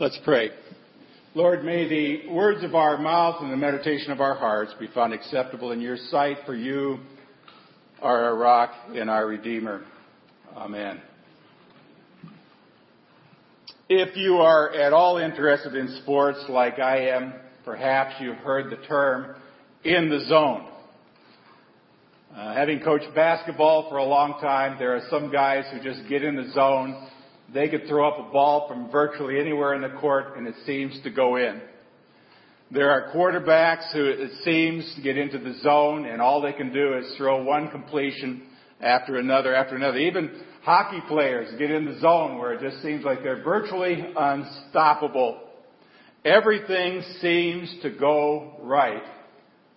Let's pray. Lord, may the words of our mouth and the meditation of our hearts be found acceptable in your sight, for you are our rock and our Redeemer. Amen. If you are at all interested in sports like I am, perhaps you've heard the term in the zone. Uh, having coached basketball for a long time, there are some guys who just get in the zone they could throw up a ball from virtually anywhere in the court and it seems to go in. There are quarterbacks who it seems to get into the zone and all they can do is throw one completion after another after another. Even hockey players get in the zone where it just seems like they're virtually unstoppable. Everything seems to go right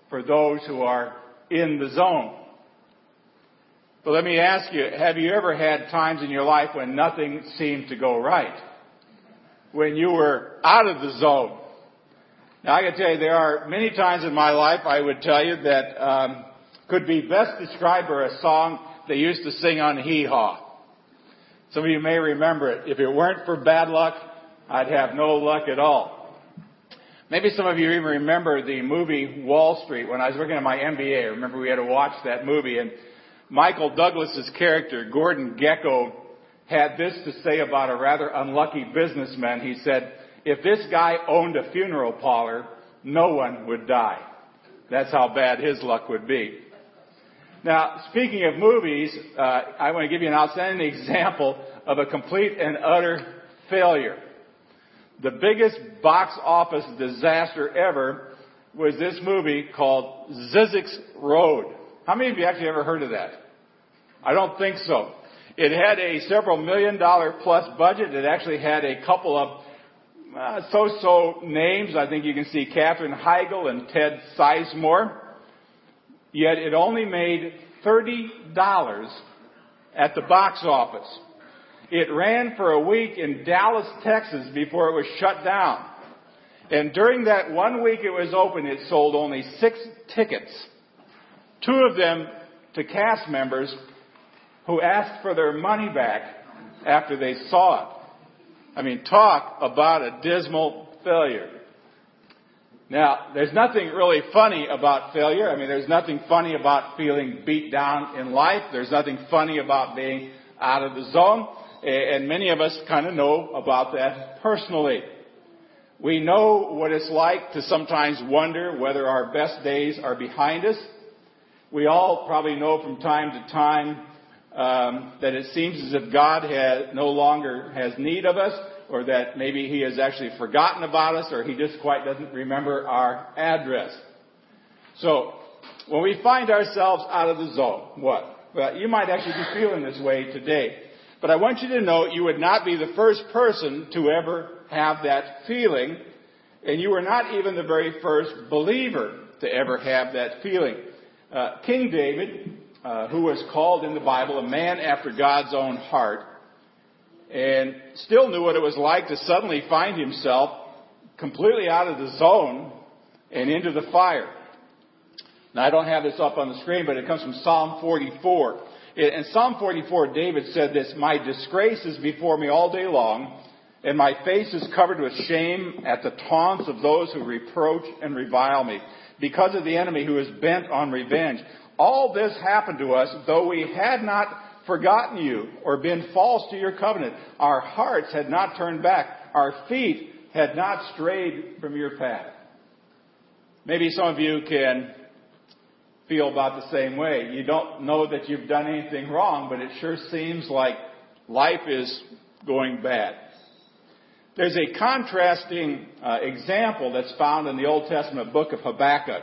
for those who are in the zone. But let me ask you, have you ever had times in your life when nothing seemed to go right? When you were out of the zone? Now I can tell you there are many times in my life I would tell you that um, could be best described by a song they used to sing on Hee Haw. Some of you may remember it. If it weren't for bad luck, I'd have no luck at all. Maybe some of you even remember the movie Wall Street when I was working on my MBA. remember we had to watch that movie and Michael Douglas's character, Gordon Gekko, had this to say about a rather unlucky businessman. He said, if this guy owned a funeral parlor, no one would die. That's how bad his luck would be. Now, speaking of movies, uh, I want to give you an outstanding example of a complete and utter failure. The biggest box office disaster ever was this movie called Zyzzyx Road. How many of you actually ever heard of that? I don't think so. It had a several million dollar plus budget. It actually had a couple of uh, so-so names. I think you can see Katherine Heigl and Ted Sizemore. Yet it only made $30 at the box office. It ran for a week in Dallas, Texas before it was shut down. And during that one week it was open, it sold only six tickets. Two of them to cast members who asked for their money back after they saw it. I mean, talk about a dismal failure. Now, there's nothing really funny about failure. I mean, there's nothing funny about feeling beat down in life. There's nothing funny about being out of the zone. And many of us kind of know about that personally. We know what it's like to sometimes wonder whether our best days are behind us. We all probably know from time to time um, that it seems as if God has, no longer has need of us, or that maybe He has actually forgotten about us, or He just quite doesn't remember our address. So, when we find ourselves out of the zone, what? Well, you might actually be feeling this way today. But I want you to know you would not be the first person to ever have that feeling, and you were not even the very first believer to ever have that feeling. Uh, King David uh, who was called in the Bible a man after God's own heart, and still knew what it was like to suddenly find himself completely out of the zone and into the fire. Now, I don't have this up on the screen, but it comes from Psalm 44. In Psalm 44, David said this, My disgrace is before me all day long, and my face is covered with shame at the taunts of those who reproach and revile me, because of the enemy who is bent on revenge. All this happened to us, though we had not forgotten you or been false to your covenant. Our hearts had not turned back. Our feet had not strayed from your path. Maybe some of you can feel about the same way. You don't know that you've done anything wrong, but it sure seems like life is going bad. There's a contrasting uh, example that's found in the Old Testament book of Habakkuk.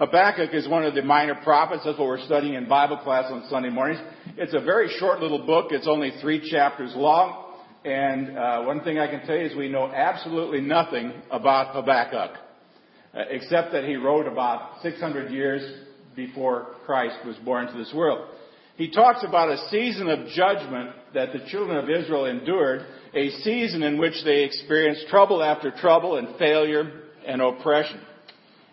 Habakkuk is one of the minor prophets. That's what we're studying in Bible class on Sunday mornings. It's a very short little book. It's only three chapters long. And uh, one thing I can tell you is we know absolutely nothing about Habakkuk, uh, except that he wrote about 600 years before Christ was born to this world. He talks about a season of judgment that the children of Israel endured, a season in which they experienced trouble after trouble and failure and oppression.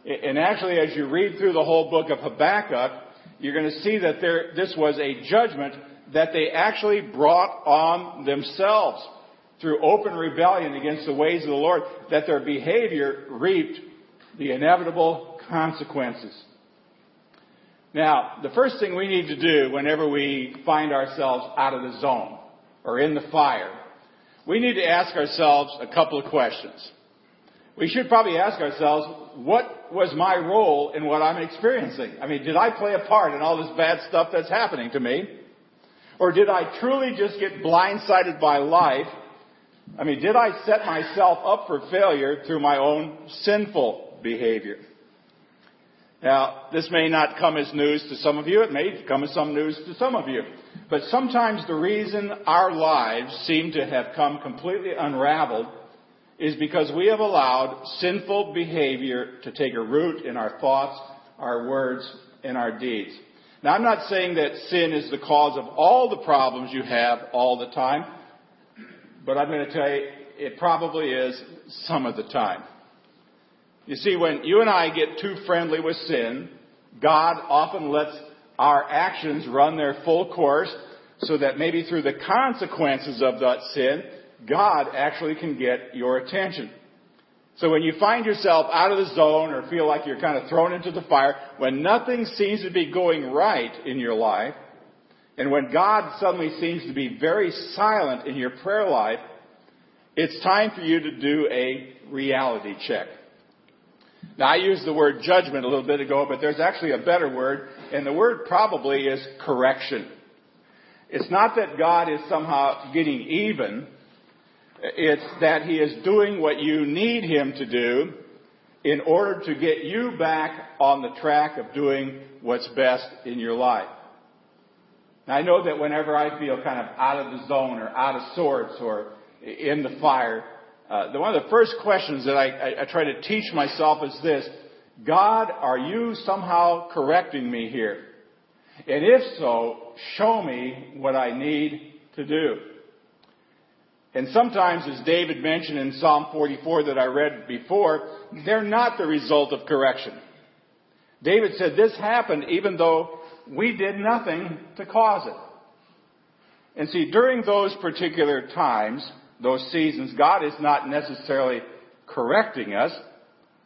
And actually, as you read through the whole book of Habakkuk, you're going to see that there, this was a judgment that they actually brought on themselves through open rebellion against the ways of the Lord, that their behavior reaped the inevitable consequences. Now, the first thing we need to do whenever we find ourselves out of the zone or in the fire, we need to ask ourselves a couple of questions. We should probably ask ourselves, what was my role in what I'm experiencing? I mean, did I play a part in all this bad stuff that's happening to me? Or did I truly just get blindsided by life? I mean, did I set myself up for failure through my own sinful behavior? Now, this may not come as news to some of you. It may come as some news to some of you. But sometimes the reason our lives seem to have come completely unraveled is because we have allowed sinful behavior to take a root in our thoughts, our words, and our deeds. Now, I'm not saying that sin is the cause of all the problems you have all the time, but I'm going to tell you it probably is some of the time. You see, when you and I get too friendly with sin, God often lets our actions run their full course so that maybe through the consequences of that sin, God actually can get your attention. So when you find yourself out of the zone or feel like you're kind of thrown into the fire, when nothing seems to be going right in your life, and when God suddenly seems to be very silent in your prayer life, it's time for you to do a reality check. Now I used the word judgment a little bit ago, but there's actually a better word, and the word probably is correction. It's not that God is somehow getting even, it's that He is doing what you need Him to do in order to get you back on the track of doing what's best in your life. Now I know that whenever I feel kind of out of the zone or out of sorts or in the fire, uh, the, one of the first questions that I, I, I try to teach myself is this: God, are you somehow correcting me here? And if so, show me what I need to do. And sometimes, as David mentioned in Psalm 44 that I read before, they're not the result of correction. David said this happened even though we did nothing to cause it. And see, during those particular times, those seasons, God is not necessarily correcting us.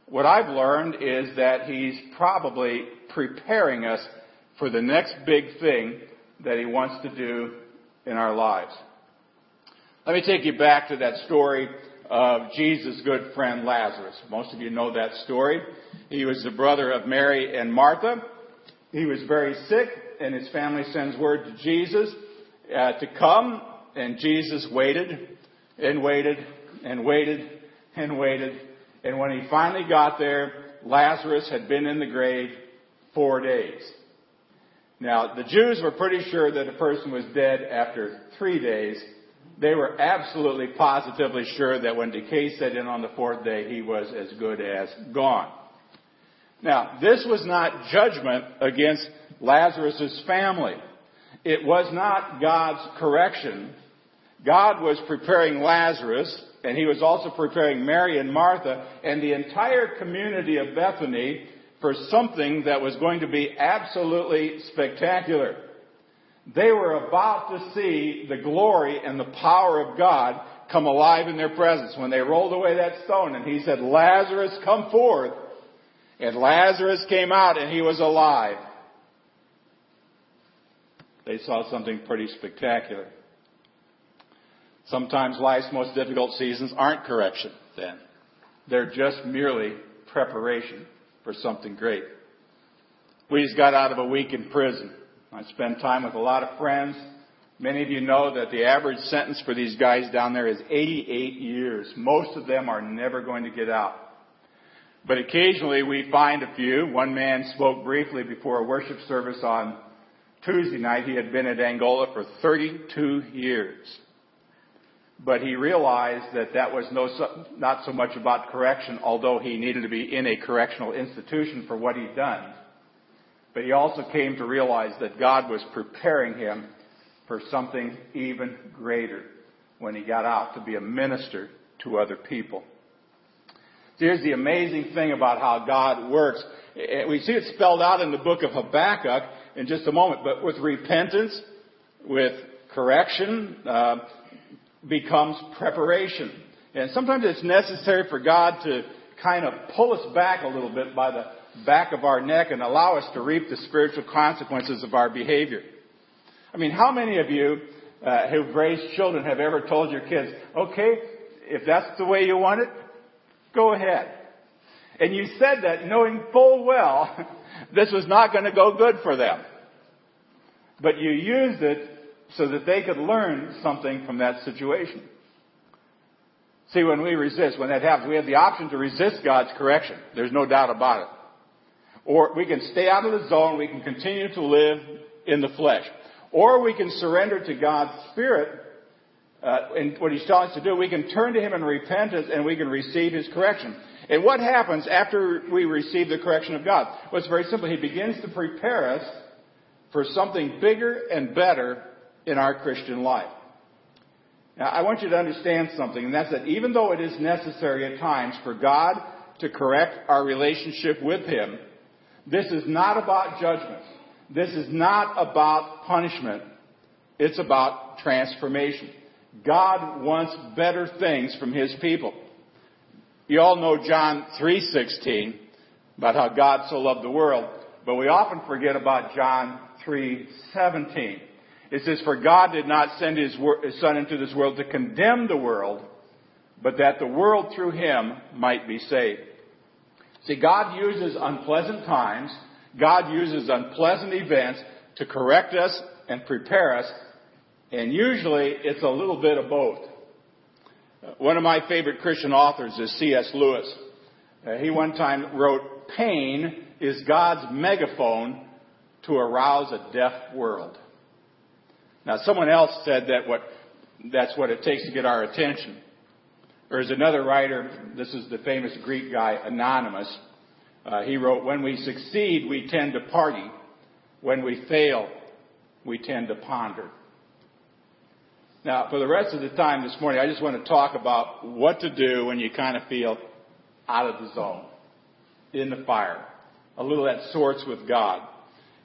What I've learned is that He's probably preparing us for the next big thing that He wants to do in our lives. Let me take you back to that story of Jesus' good friend Lazarus. Most of you know that story. He was the brother of Mary and Martha. He was very sick, and his family sends word to Jesus uh, to come, and Jesus waited and waited and waited and waited. And when he finally got there, Lazarus had been in the grave four days. Now, the Jews were pretty sure that a person was dead after three days, they were absolutely positively sure that when decay set in on the fourth day, he was as good as gone. Now, this was not judgment against Lazarus' family. It was not God's correction. God was preparing Lazarus, and he was also preparing Mary and Martha and the entire community of Bethany for something that was going to be absolutely spectacular. They were about to see the glory and the power of God come alive in their presence when they rolled away that stone and he said, Lazarus, come forth. And Lazarus came out and he was alive. They saw something pretty spectacular. Sometimes life's most difficult seasons aren't correction then. They're just merely preparation for something great. We just got out of a week in prison. I spent time with a lot of friends. Many of you know that the average sentence for these guys down there is 88 years. Most of them are never going to get out. But occasionally we find a few. One man spoke briefly before a worship service on Tuesday night. He had been at Angola for 32 years. But he realized that that was no, not so much about correction, although he needed to be in a correctional institution for what he'd done. But he also came to realize that God was preparing him for something even greater when he got out to be a minister to other people. Here's the amazing thing about how God works. We see it spelled out in the book of Habakkuk in just a moment, but with repentance, with correction, uh, becomes preparation. And sometimes it's necessary for God to kind of pull us back a little bit by the back of our neck and allow us to reap the spiritual consequences of our behavior. I mean, how many of you uh, who've raised children have ever told your kids, okay, if that's the way you want it, go ahead. And you said that knowing full well this was not going to go good for them. But you used it so that they could learn something from that situation. See, when we resist, when that happens, we have the option to resist God's correction. There's no doubt about it. Or we can stay out of the zone, we can continue to live in the flesh. Or we can surrender to God's Spirit, uh, and what He's telling us to do, we can turn to Him in repentance and we can receive His correction. And what happens after we receive the correction of God? Well, it's very simple. He begins to prepare us for something bigger and better in our Christian life. Now, I want you to understand something, and that's that even though it is necessary at times for God to correct our relationship with Him, this is not about judgment. This is not about punishment. It's about transformation. God wants better things from His people. You all know John 3.16 about how God so loved the world, but we often forget about John 3.17. It says, For God did not send his, Son into this world to condemn the world, but that the world through him might be saved. See, God uses unpleasant times, God uses unpleasant events to correct us and prepare us, and usually it's a little bit of both. One of my favorite Christian authors is C.S. Lewis. Uh, he one time wrote, Pain is God's megaphone to arouse a deaf world. Now, someone else said that what, that's what it takes to get our attention. There's another writer, this is the famous Greek guy, Anonymous. Uh, he wrote, When we succeed, we tend to party. When we fail, we tend to ponder. Now, for the rest of the time this morning, I just want to talk about what to do when you kind of feel out of the zone, in the fire, a little at sorts with God.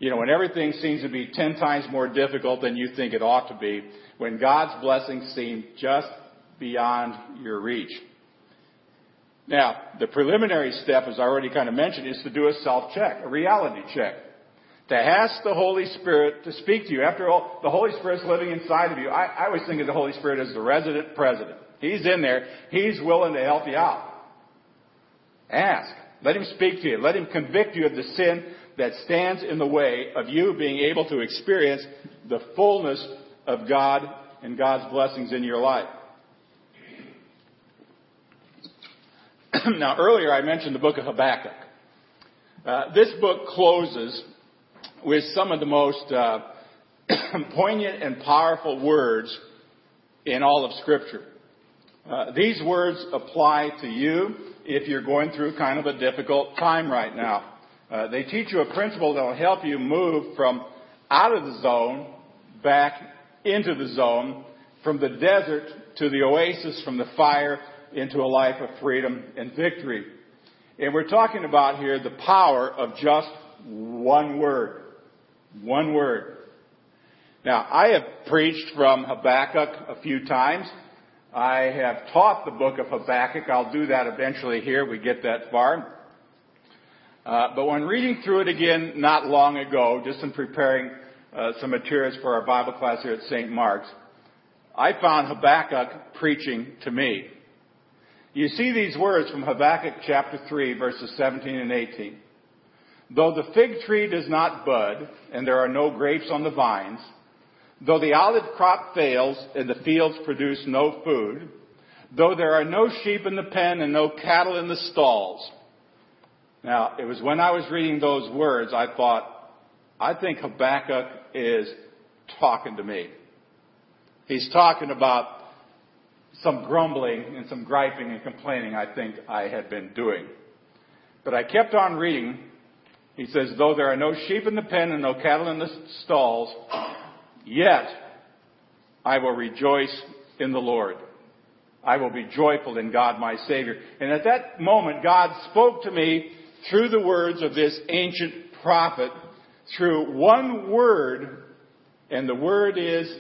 You know, when everything seems to be ten times more difficult than you think it ought to be, when God's blessings seem just beyond your reach. Now, the preliminary step, as I already kind of mentioned, is to do a self-check, a reality check. To ask the Holy Spirit to speak to you. After all, the Holy Spirit's living inside of you. I, I always think of the Holy Spirit as the resident president. He's in there. He's willing to help you out. Ask. Let him speak to you. Let him convict you of the sin that stands in the way of you being able to experience the fullness of God and God's blessings in your life. now, earlier I mentioned the book of Habakkuk. Uh, this book closes with some of the most uh, poignant and powerful words in all of Scripture. Uh, these words apply to you if you're going through kind of a difficult time right now. Uh, they teach you a principle that will help you move from out of the zone back into the zone, from the desert to the oasis, from the fire into a life of freedom and victory. And we're talking about here the power of just one word. One word. Now, I have preached from Habakkuk a few times. I have taught the book of Habakkuk. I'll do that eventually here. We get that far. Uh, but when reading through it again not long ago, just in preparing uh, some materials for our Bible class here at St. Mark's, I found Habakkuk preaching to me. You see these words from Habakkuk chapter 3, verses 17 and 18. Though the fig tree does not bud, and there are no grapes on the vines, though the olive crop fails, and the fields produce no food, though there are no sheep in the pen and no cattle in the stalls, now, it was when I was reading those words, I thought, I think Habakkuk is talking to me. He's talking about some grumbling and some griping and complaining I think I had been doing. But I kept on reading. He says, though there are no sheep in the pen and no cattle in the stalls, yet I will rejoice in the Lord. I will be joyful in God my Savior. And at that moment, God spoke to me through the words of this ancient prophet through one word, and the word is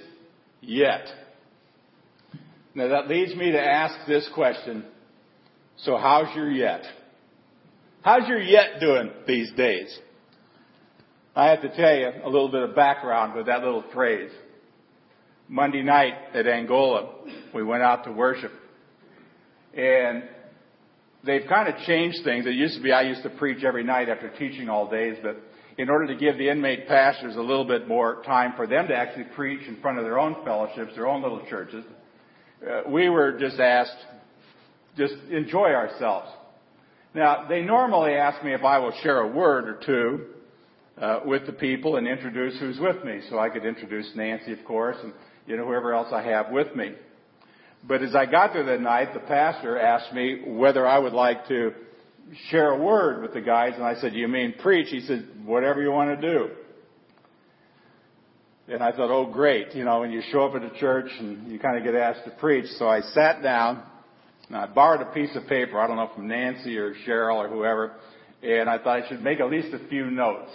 yet. Now that leads me to ask this question. So how's your yet? How's your yet doing these days? I have to tell you a little bit of background with that little phrase. Monday night at Angola, we went out to worship. And they've kind of changed things. It used to be I used to preach every night after teaching all days, but in order to give the inmate pastors a little bit more time for them to actually preach in front of their own fellowships, their own little churches, uh, we were just asked, just enjoy ourselves. Now, they normally ask me if I will share a word or two uh, with the people and introduce who's with me. So I could introduce Nancy, of course, and you know whoever else I have with me. But as I got there that night, the pastor asked me whether I would like to share a word with the guys, and I said, "You mean preach?" He said, "Whatever you want to do." And I thought, "Oh, great! You know, when you show up at a church and you kind of get asked to preach." So I sat down, and I borrowed a piece of paper. I don't know from Nancy or Cheryl or whoever, and I thought I should make at least a few notes.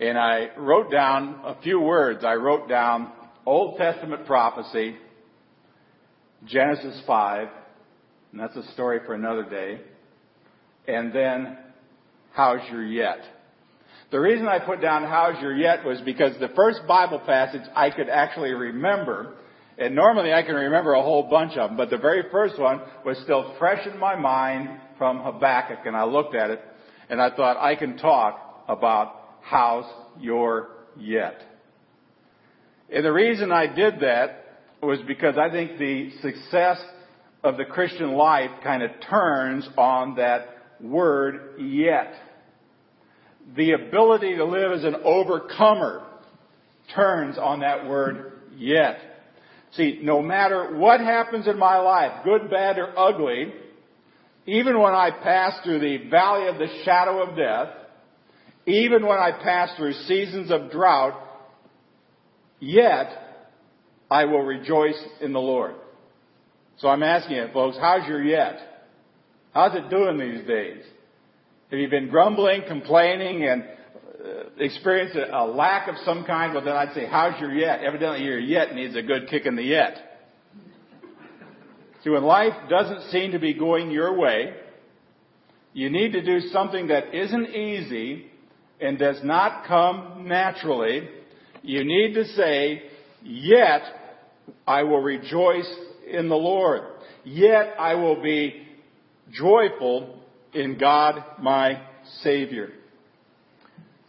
And I wrote down a few words. I wrote down Old Testament prophecy Genesis 5, and that's a story for another day. And then, how's your yet? The reason I put down how's your yet was because the first Bible passage I could actually remember, and normally I can remember a whole bunch of them, but the very first one was still fresh in my mind from Habakkuk, and I looked at it, and I thought I can talk about how's your yet. And the reason I did that was because I think the success of the Christian life kind of turns on that word yet. The ability to live as an overcomer turns on that word yet. See, no matter what happens in my life, good, bad, or ugly, even when I pass through the valley of the shadow of death, even when I pass through seasons of drought, yet I will rejoice in the Lord. So I'm asking you, folks, how's your yet? How's it doing these days? Have you been grumbling, complaining, and uh, experienced a, a lack of some kind? Well, then I'd say, how's your yet? Evidently your yet needs a good kick in the yet. See, when life doesn't seem to be going your way, you need to do something that isn't easy and does not come naturally. You need to say, yet I will rejoice in the Lord. Yet I will be joyful in God my Savior.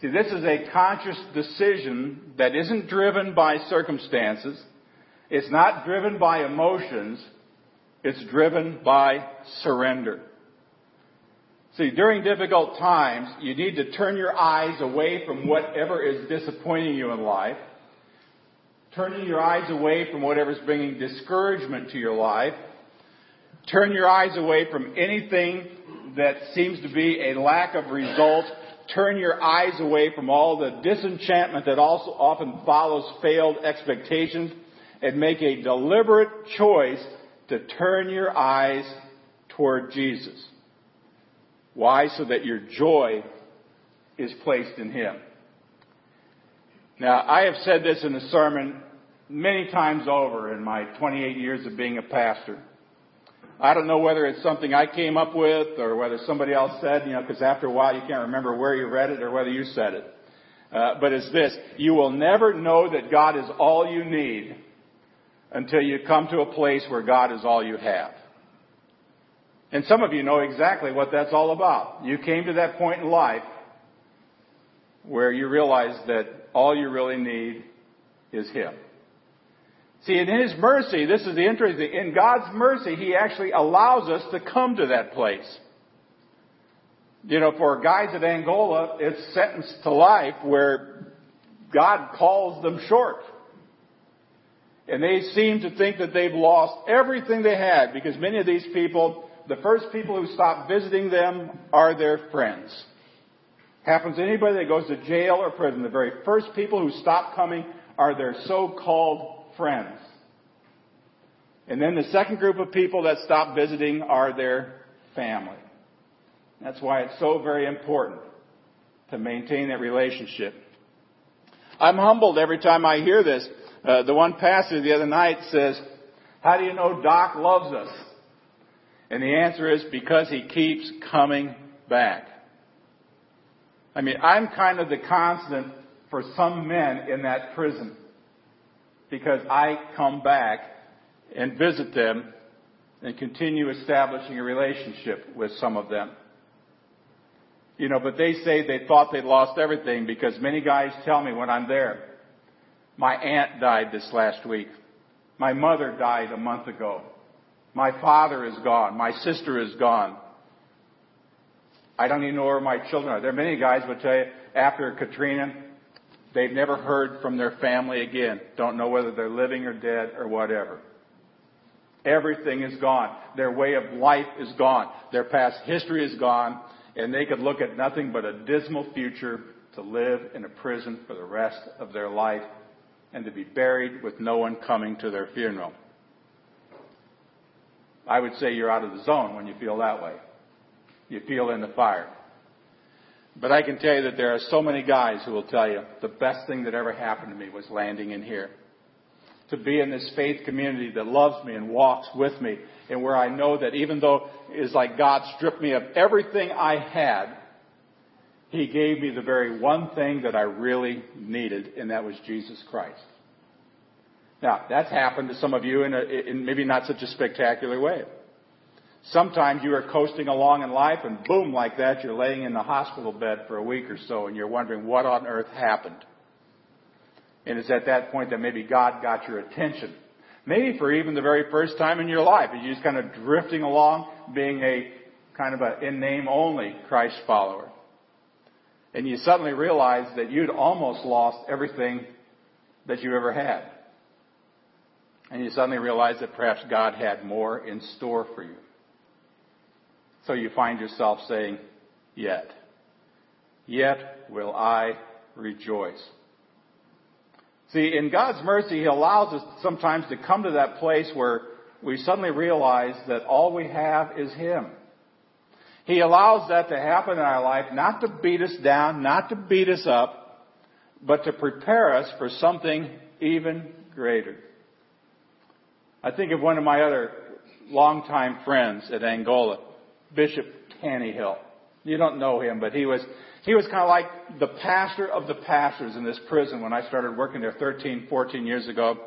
See, this is a conscious decision that isn't driven by circumstances. It's not driven by emotions. It's driven by surrender. See, during difficult times, you need to turn your eyes away from whatever is disappointing you in life turning your eyes away from whatever's bringing discouragement to your life. Turn your eyes away from anything that seems to be a lack of result. Turn your eyes away from all the disenchantment that also often follows failed expectations and make a deliberate choice to turn your eyes toward Jesus. Why? So that your joy is placed in Him. Now, I have said this in a sermon many times over in my 28 years of being a pastor. I don't know whether it's something I came up with or whether somebody else said, you know, because after a while you can't remember where you read it or whether you said it. Uh, but it's this. You will never know that God is all you need until you come to a place where God is all you have. And some of you know exactly what that's all about. You came to that point in life where you realize that all you really need is Him. See, in His mercy, this is the interesting, in God's mercy, He actually allows us to come to that place. You know, for guys at Angola, it's sentenced to life where God calls them short. And they seem to think that they've lost everything they had because many of these people, the first people who stop visiting them are their friends. Happens to anybody that goes to jail or prison. The very first people who stop coming are their so-called friends. And then the second group of people that stop visiting are their family. That's why it's so very important to maintain that relationship. I'm humbled every time I hear this. Uh, the one pastor the other night says, How do you know Doc loves us? And the answer is because he keeps coming back. I mean, I'm kind of the constant for some men in that prison because I come back and visit them and continue establishing a relationship with some of them. You know, but they say they thought they'd lost everything because many guys tell me when I'm there, my aunt died this last week. My mother died a month ago. My father is gone. My sister is gone. I don't even know where my children are. There are many guys would tell you after Katrina, they've never heard from their family again. Don't know whether they're living or dead or whatever. Everything is gone. Their way of life is gone. Their past history is gone. And they could look at nothing but a dismal future to live in a prison for the rest of their life and to be buried with no one coming to their funeral. I would say you're out of the zone when you feel that way. You feel in the fire. But I can tell you that there are so many guys who will tell you the best thing that ever happened to me was landing in here. To be in this faith community that loves me and walks with me and where I know that even though it's like God stripped me of everything I had, He gave me the very one thing that I really needed, and that was Jesus Christ. Now, that's happened to some of you in, a, in maybe not such a spectacular way. Sometimes you are coasting along in life and boom, like that, you're laying in the hospital bed for a week or so and you're wondering what on earth happened. And it's at that point that maybe God got your attention. Maybe for even the very first time in your life, you're just kind of drifting along, being a kind of a in name only Christ follower. And you suddenly realize that you'd almost lost everything that you ever had. And you suddenly realize that perhaps God had more in store for you. So you find yourself saying, Yet, yet will I rejoice. See, in God's mercy, He allows us sometimes to come to that place where we suddenly realize that all we have is Him. He allows that to happen in our life, not to beat us down, not to beat us up, but to prepare us for something even greater. I think of one of my other longtime friends at Angola, Bishop Tannehill. You don't know him, but he was he was kind of like the pastor of the pastors in this prison when I started working there 13, 14 years ago.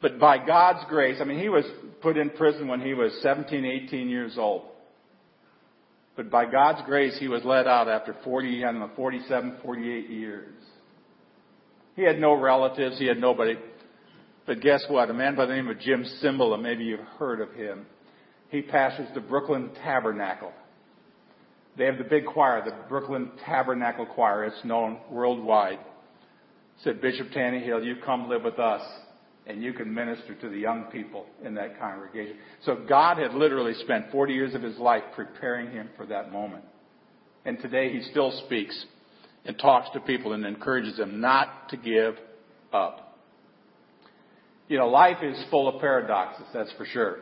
But by God's grace, I mean, he was put in prison when he was 17, 18 years old. But by God's grace, he was let out after 40, I don't know, 47, 48 years. He had no relatives. He had nobody. But guess what? A man by the name of Jim Cymbala, maybe you've heard of him. He pastors the Brooklyn Tabernacle they have the big choir, the Brooklyn Tabernacle Choir. It's known worldwide. Said Bishop Tannehill, you come live with us and you can minister to the young people in that congregation. So God had literally spent 40 years of his life preparing him for that moment. And today he still speaks and talks to people and encourages them not to give up. You know, life is full of paradoxes, that's for sure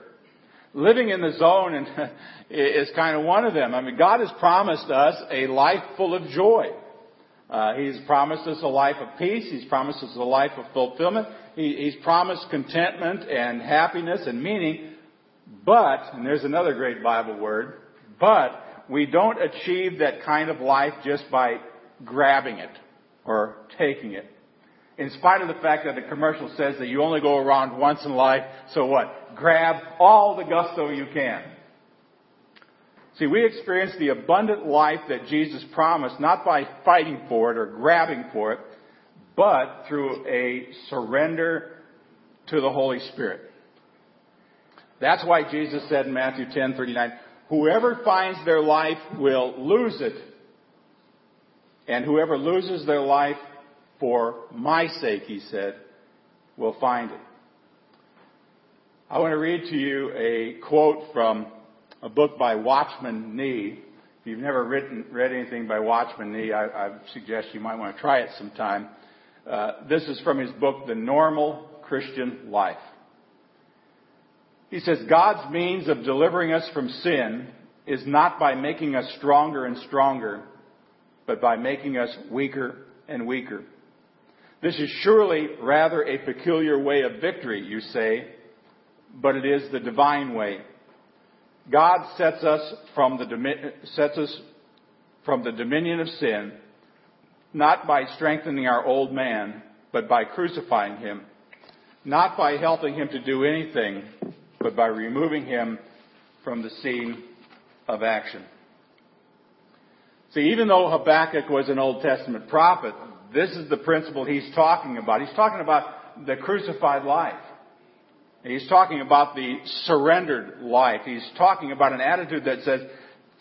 living in the zone and is kind of one of them. I mean, God has promised us a life full of joy. Uh, he's promised us a life of peace. He's promised us a life of fulfillment. He, he's promised contentment and happiness and meaning. But, and there's another great Bible word, but we don't achieve that kind of life just by grabbing it or taking it in spite of the fact that the commercial says that you only go around once in life, so what? Grab all the gusto you can. See, we experience the abundant life that Jesus promised not by fighting for it or grabbing for it, but through a surrender to the Holy Spirit. That's why Jesus said in Matthew 10:39, "Whoever finds their life will lose it, and whoever loses their life for my sake, he said, will find it. I want to read to you a quote from a book by Watchman Nee. If you've never written, read anything by Watchman Nee, I, I suggest you might want to try it sometime. Uh, this is from his book, The Normal Christian Life. He says, God's means of delivering us from sin is not by making us stronger and stronger, but by making us weaker and weaker. This is surely rather a peculiar way of victory, you say. but it is the divine way. God sets us from the, sets us from the dominion of sin, not by strengthening our old man, but by crucifying him, not by helping him to do anything, but by removing him from the scene of action. See, even though Habakkuk was an Old Testament prophet, this is the principle he's talking about. He's talking about the crucified life. He's talking about the surrendered life. He's talking about an attitude that says,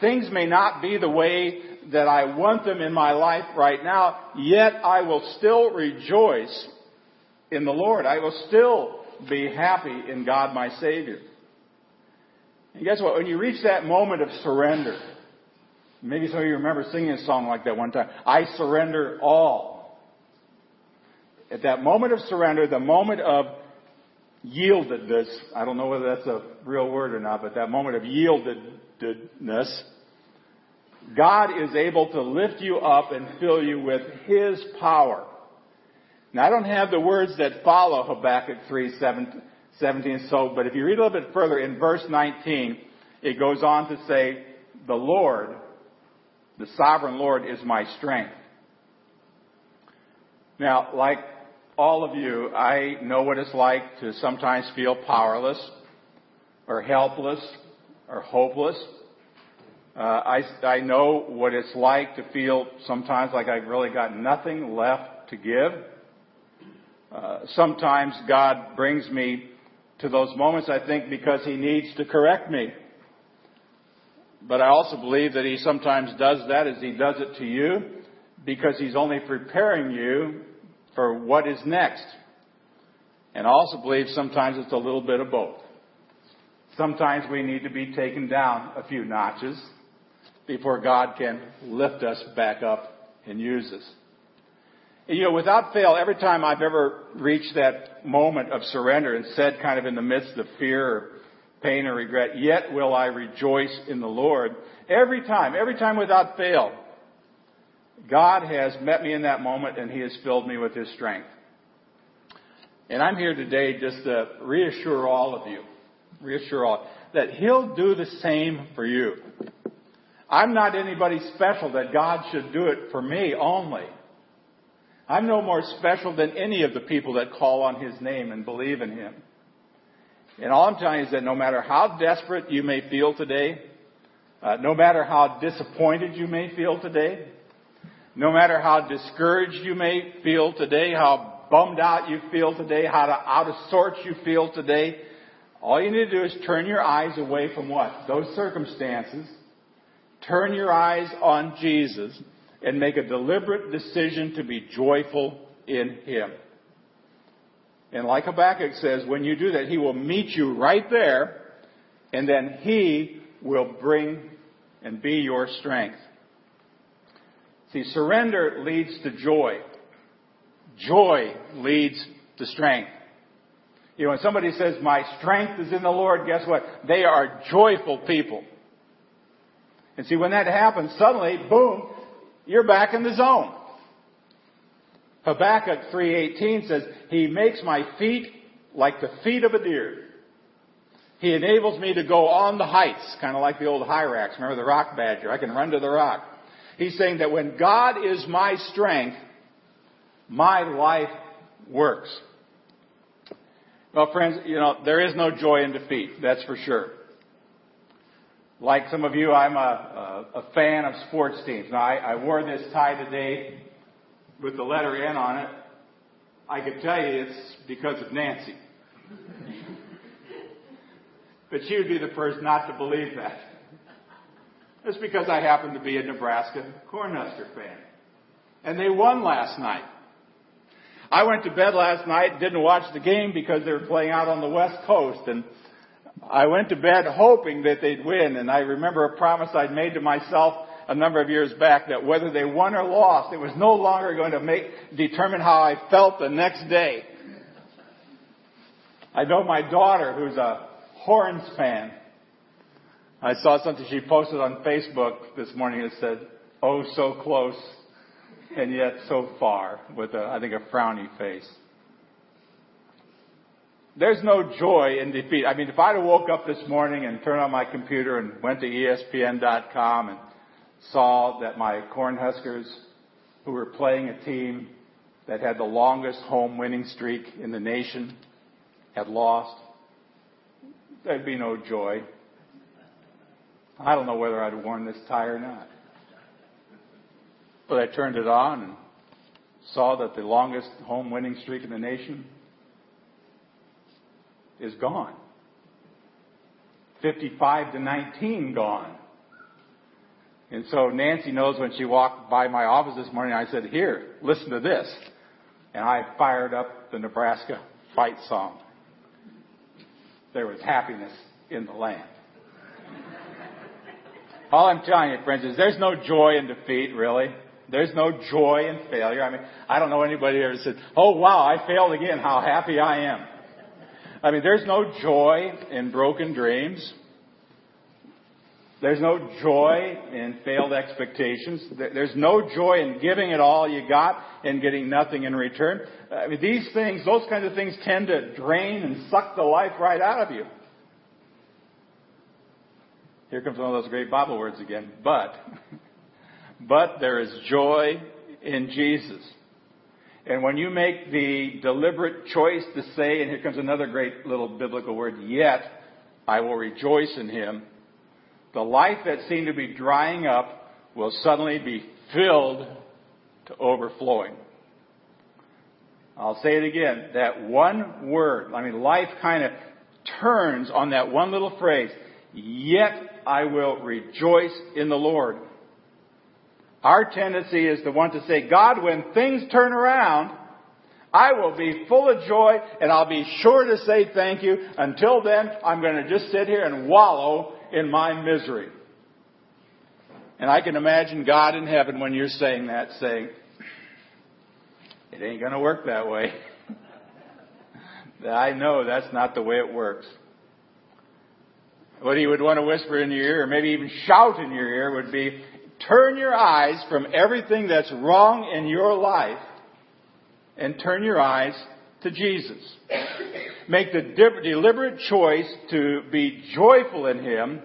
things may not be the way that I want them in my life right now, yet I will still rejoice in the Lord. I will still be happy in God my Savior. And guess what? When you reach that moment of surrender, maybe some of you remember singing a song like that one time. I surrender all. At that moment of surrender, the moment of yieldedness, I don't know whether that's a real word or not, but that moment of yieldedness, God is able to lift you up and fill you with His power. Now I don't have the words that follow Habakkuk 3, 17, so, but if you read a little bit further in verse 19, it goes on to say, the Lord, the sovereign Lord is my strength. Now, like all of you, I know what it's like to sometimes feel powerless or helpless or hopeless. Uh, I, I know what it's like to feel sometimes like I've really got nothing left to give. Uh, sometimes God brings me to those moments, I think, because He needs to correct me. But I also believe that He sometimes does that as He does it to you because He's only preparing you for what is next. And also believe sometimes it's a little bit of both. Sometimes we need to be taken down a few notches before God can lift us back up and use us. And, you know, without fail, every time I've ever reached that moment of surrender and said kind of in the midst of fear or pain or regret, yet will I rejoice in the Lord, every time, every time without fail, God has met me in that moment and He has filled me with His strength. And I'm here today just to reassure all of you, reassure all, that He'll do the same for you. I'm not anybody special that God should do it for me only. I'm no more special than any of the people that call on His name and believe in Him. And all I'm telling you is that no matter how desperate you may feel today, uh, no matter how disappointed you may feel today, no matter how discouraged you may feel today, how bummed out you feel today, how out of sorts you feel today, all you need to do is turn your eyes away from what? Those circumstances. Turn your eyes on Jesus and make a deliberate decision to be joyful in Him. And like Habakkuk says, when you do that, He will meet you right there, and then He will bring and be your strength. See, surrender leads to joy. Joy leads to strength. You know, when somebody says, my strength is in the Lord, guess what? They are joyful people. And see, when that happens, suddenly, boom, you're back in the zone. Habakkuk 3.18 says, He makes my feet like the feet of a deer. He enables me to go on the heights, kind of like the old Hyrax. Remember the rock badger? I can run to the rock. He's saying that when God is my strength, my life works. Well, friends, you know, there is no joy in defeat, that's for sure. Like some of you, I'm a, a, a fan of sports teams. Now, I, I wore this tie today with the letter N on it. I can tell you it's because of Nancy. but she would be the first not to believe that. It's because I happen to be a Nebraska Cornhusker fan. And they won last night. I went to bed last night, didn't watch the game because they were playing out on the West Coast, and I went to bed hoping that they'd win, and I remember a promise I'd made to myself a number of years back that whether they won or lost, it was no longer going to make, determine how I felt the next day. I know my daughter, who's a Horns fan, I saw something she posted on Facebook this morning that said, oh, so close and yet so far with a, I think a frowny face. there's no joy in defeat. I mean, if I'd have woke up this morning and turned on my computer and went to ESPN.com and saw that my Cornhuskers, who were playing a team that had the longest home winning streak in the nation, had lost, there'd be no joy. I don't know whether I'd worn this tie or not. But I turned it on and saw that the longest home winning streak in the nation is gone. 55 to 19 gone. And so Nancy knows when she walked by my office this morning, I said, here, listen to this. And I fired up the Nebraska fight song. There was happiness in the land. All I'm telling you, friends, is there's no joy in defeat, really. There's no joy in failure. I mean, I don't know anybody ever said, oh wow, I failed again, how happy I am. I mean, there's no joy in broken dreams. There's no joy in failed expectations. There's no joy in giving it all you got and getting nothing in return. I mean, these things, those kinds of things tend to drain and suck the life right out of you. Here comes one of those great Bible words again. But, but there is joy in Jesus. And when you make the deliberate choice to say, and here comes another great little biblical word, yet I will rejoice in him, the life that seemed to be drying up will suddenly be filled to overflowing. I'll say it again. That one word, I mean, life kind of turns on that one little phrase, yet I will rejoice in the Lord. Our tendency is to want to say, God, when things turn around, I will be full of joy and I'll be sure to say thank you. Until then, I'm going to just sit here and wallow in my misery. And I can imagine God in heaven when you're saying that saying, it ain't going to work that way. I know that's not the way it works. What he would want to whisper in your ear, or maybe even shout in your ear, would be, turn your eyes from everything that's wrong in your life and turn your eyes to Jesus. Make the deliberate choice to be joyful in Him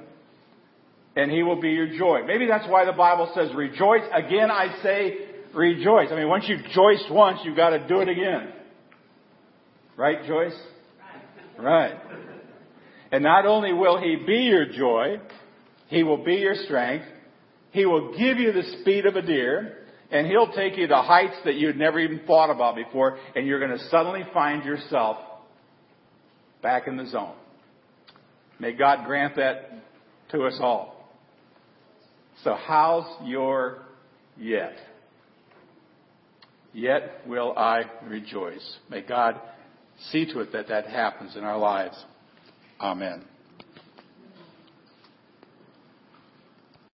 and He will be your joy. Maybe that's why the Bible says rejoice. Again, I say rejoice. I mean, once you've joiced once, you've got to do it again. Right, Joyce? Right. And not only will He be your joy, He will be your strength, He will give you the speed of a deer, and He'll take you to heights that you'd never even thought about before, and you're going to suddenly find yourself back in the zone. May God grant that to us all. So how's your yet? Yet will I rejoice. May God see to it that that happens in our lives. Amen.